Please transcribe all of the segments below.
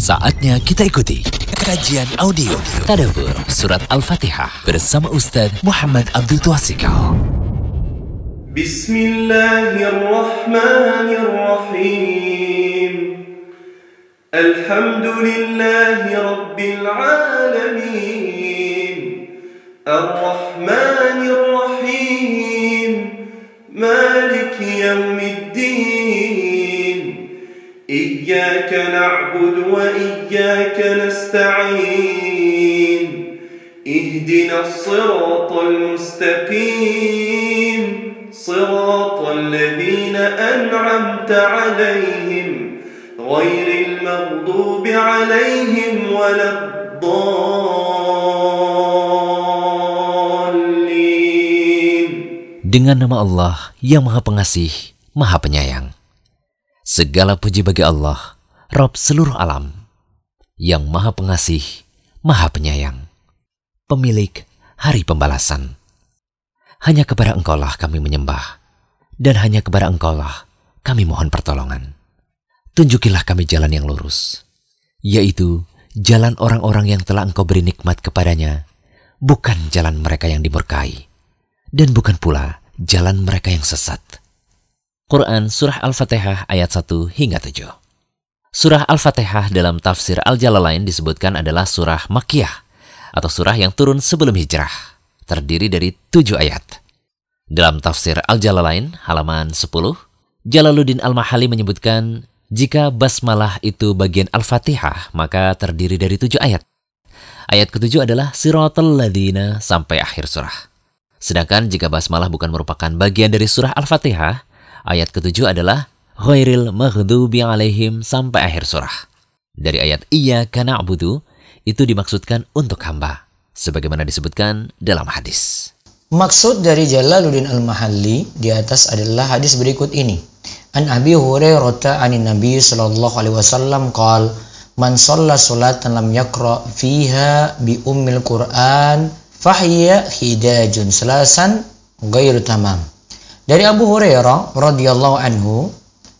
Saatnya kita ikuti kajian audio Tadabur Surat Al-Fatihah bersama Ustaz Muhammad Abdul Twasikal. Bismillahirrahmanirrahim. Alhamdulillahi Rabbil Alamin. Ar-Rahmanir إياك نعبد وإياك نستعين. اهدنا الصراط المستقيم. صراط الذين أنعمت عليهم غير المغضوب عليهم ولا الضالين. Dengan nama Allah yang Maha Pengasih, Maha Penyayang. Segala puji bagi Allah, Rob seluruh alam, yang maha pengasih, maha penyayang, pemilik hari pembalasan. Hanya kepada engkaulah kami menyembah, dan hanya kepada engkaulah kami mohon pertolongan. Tunjukilah kami jalan yang lurus, yaitu jalan orang-orang yang telah engkau beri nikmat kepadanya, bukan jalan mereka yang dimurkai, dan bukan pula jalan mereka yang sesat. Quran Surah Al-Fatihah ayat 1 hingga 7. Surah Al-Fatihah dalam tafsir Al-Jalalain disebutkan adalah surah Makkiyah atau surah yang turun sebelum hijrah, terdiri dari tujuh ayat. Dalam tafsir Al-Jalalain halaman 10, Jalaluddin Al-Mahali menyebutkan jika basmalah itu bagian Al-Fatihah, maka terdiri dari tujuh ayat. Ayat ketujuh adalah Siratul Ladina sampai akhir surah. Sedangkan jika basmalah bukan merupakan bagian dari surah Al-Fatihah, Ayat ketujuh adalah ghairil maghdubi alaihim sampai akhir surah. Dari ayat iya kana abudu itu dimaksudkan untuk hamba. Sebagaimana disebutkan dalam hadis. Maksud dari Jalaluddin Al-Mahalli di atas adalah hadis berikut ini. An Abi Hurairah anin Nabi sallallahu alaihi wasallam qal Man shalla salatan lam yaqra fiha bi ummil Qur'an fahiya hidajun selasan ghairu tamam. Dari Abu Hurairah radhiyallahu anhu,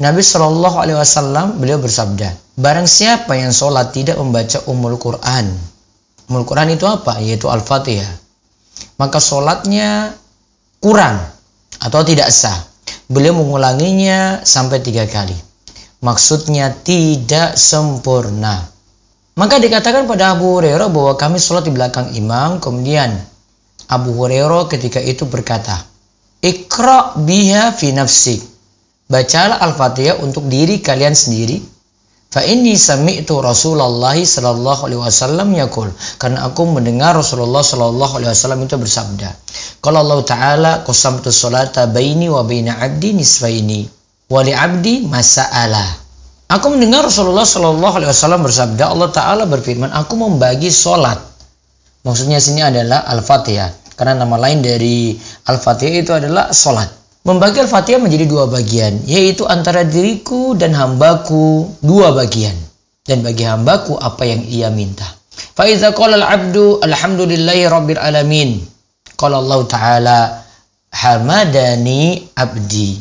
Nabi Shallallahu alaihi wasallam beliau bersabda, barang siapa yang sholat tidak membaca umul Quran. Umul Quran itu apa? Yaitu Al-Fatihah. Maka sholatnya kurang atau tidak sah. Beliau mengulanginya sampai tiga kali. Maksudnya tidak sempurna. Maka dikatakan pada Abu Hurairah bahwa kami sholat di belakang imam. Kemudian Abu Hurairah ketika itu berkata, Ikra biha fi nafsik. Bacalah Al-Fatihah untuk diri kalian sendiri. Fa inni sami'tu Rasulullah sallallahu alaihi wasallam yaqul karena aku mendengar Rasulullah sallallahu alaihi wasallam itu bersabda. Kalau Allah taala qasamtu salata baini wa baina 'abdi nisfaini wa li 'abdi masa'ala. Aku mendengar Rasulullah sallallahu alaihi wasallam bersabda Allah taala berfirman aku membagi salat. Maksudnya sini adalah Al-Fatihah karena nama lain dari Al-Fatihah itu adalah sholat. Membagi Al-Fatihah menjadi dua bagian, yaitu antara diriku dan hambaku dua bagian. Dan bagi hambaku apa yang ia minta. Faiza qala al-abdu alhamdulillahi rabbil alamin. Qala Allah Ta'ala hamadani abdi.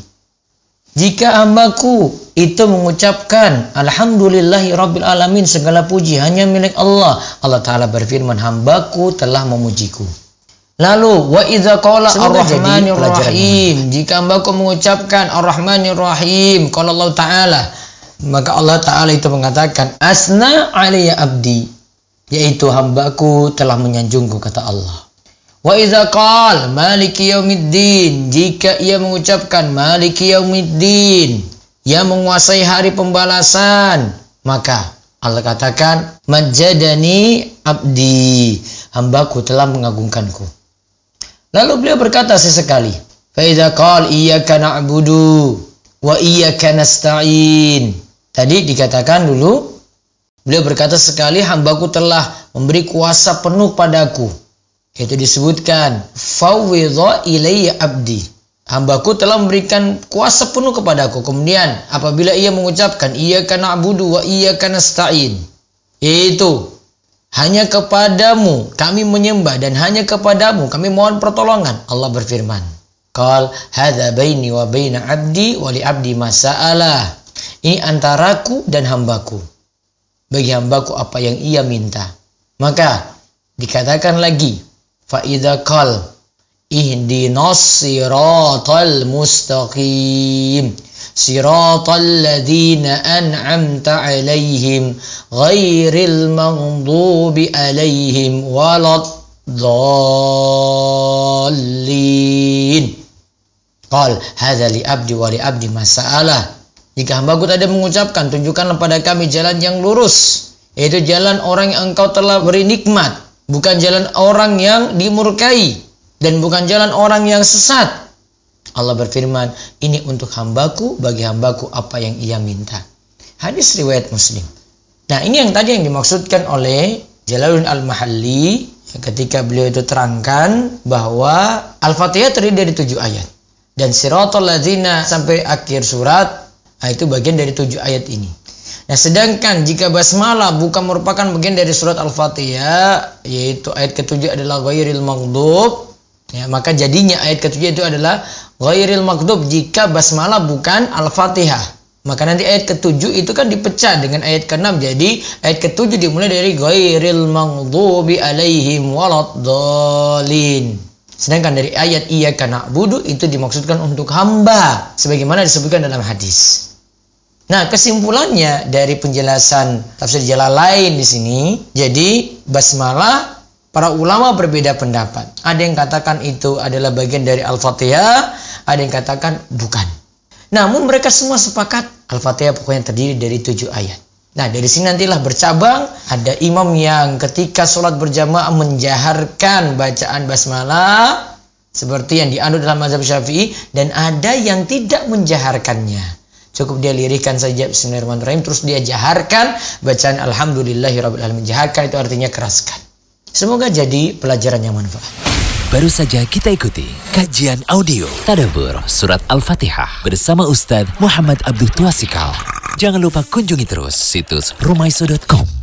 Jika hambaku itu mengucapkan Alhamdulillahi Rabbil Alamin segala puji hanya milik Allah. Allah Ta'ala berfirman hambaku telah memujiku. Lalu wa idza qala ar-rahmanir rahim jika hambaku mengucapkan ar-rahmanir rahim qala Allah taala maka Allah taala itu mengatakan asna alayya abdi yaitu hambaku telah menyanjungku kata Allah. Wa idza qala maliki yaumiddin jika ia mengucapkan maliki yaumiddin yang menguasai hari pembalasan maka Allah katakan majadani abdi hambaku telah mengagungkanku. Lalu beliau berkata sesekali, "Faidza qal iyyaka na'budu wa iyyaka nasta'in." Tadi dikatakan dulu beliau berkata sekali hambaku telah memberi kuasa penuh padaku. Itu disebutkan fawwidha ilayya abdi. Hambaku telah memberikan kuasa penuh kepadaku. Kemudian apabila ia mengucapkan iyyaka na'budu wa iyyaka nasta'in. Yaitu hanya kepadamu kami menyembah dan hanya kepadamu kami mohon pertolongan. Allah berfirman. Qal hadza baini wa baina abdi wa li abdi masa'alah. Ini antaraku dan hambaku. bagi hambaku apa yang ia minta. Maka dikatakan lagi, faida kal ihdinas siratal mustaqim an'amta alaihim ghairil maghdubi alaihim walad dhallin Qal hadza li abdi wa li abdi masalah jika hambaku tadi mengucapkan, tunjukkanlah pada kami jalan yang lurus. Yaitu jalan orang yang engkau telah beri nikmat. Bukan jalan orang yang dimurkai. Dan bukan jalan orang yang sesat. Allah berfirman, ini untuk hambaku, bagi hambaku apa yang ia minta. Hadis riwayat muslim. Nah ini yang tadi yang dimaksudkan oleh Jalaluddin Al-Mahalli ketika beliau itu terangkan bahwa Al-Fatihah terdiri dari tujuh ayat. Dan siratul ladzina sampai akhir surat Nah, itu bagian dari tujuh ayat ini. Nah, sedangkan jika basmalah bukan merupakan bagian dari surat Al-Fatihah, yaitu ayat ketujuh adalah ghairil maghdub, ya, maka jadinya ayat ketujuh itu adalah ghairil maghdub jika basmalah bukan Al-Fatihah. Maka nanti ayat ketujuh itu kan dipecah dengan ayat keenam. Jadi ayat ketujuh dimulai dari ghairil maghdubi alaihim waladdallin. Sedangkan dari ayat iya karena budu itu dimaksudkan untuk hamba sebagaimana disebutkan dalam hadis. Nah, kesimpulannya dari penjelasan tafsir jalan lain di sini, jadi basmalah para ulama berbeda pendapat. Ada yang katakan itu adalah bagian dari Al-Fatihah, ada yang katakan bukan. Namun mereka semua sepakat Al-Fatihah pokoknya terdiri dari tujuh ayat. Nah dari sini nantilah bercabang ada imam yang ketika sholat berjamaah menjaharkan bacaan basmalah seperti yang dianut dalam mazhab syafi'i dan ada yang tidak menjaharkannya. Cukup dia lirikan saja Bismillahirrahmanirrahim terus dia jaharkan bacaan Alhamdulillahirabbil Jaharkan itu artinya keraskan. Semoga jadi pelajaran yang manfaat. Baru saja kita ikuti kajian audio Tadabur Surat Al-Fatihah bersama Ustadz Muhammad Abdul Tuasikal. Jangan lupa kunjungi terus situs rumaiso.com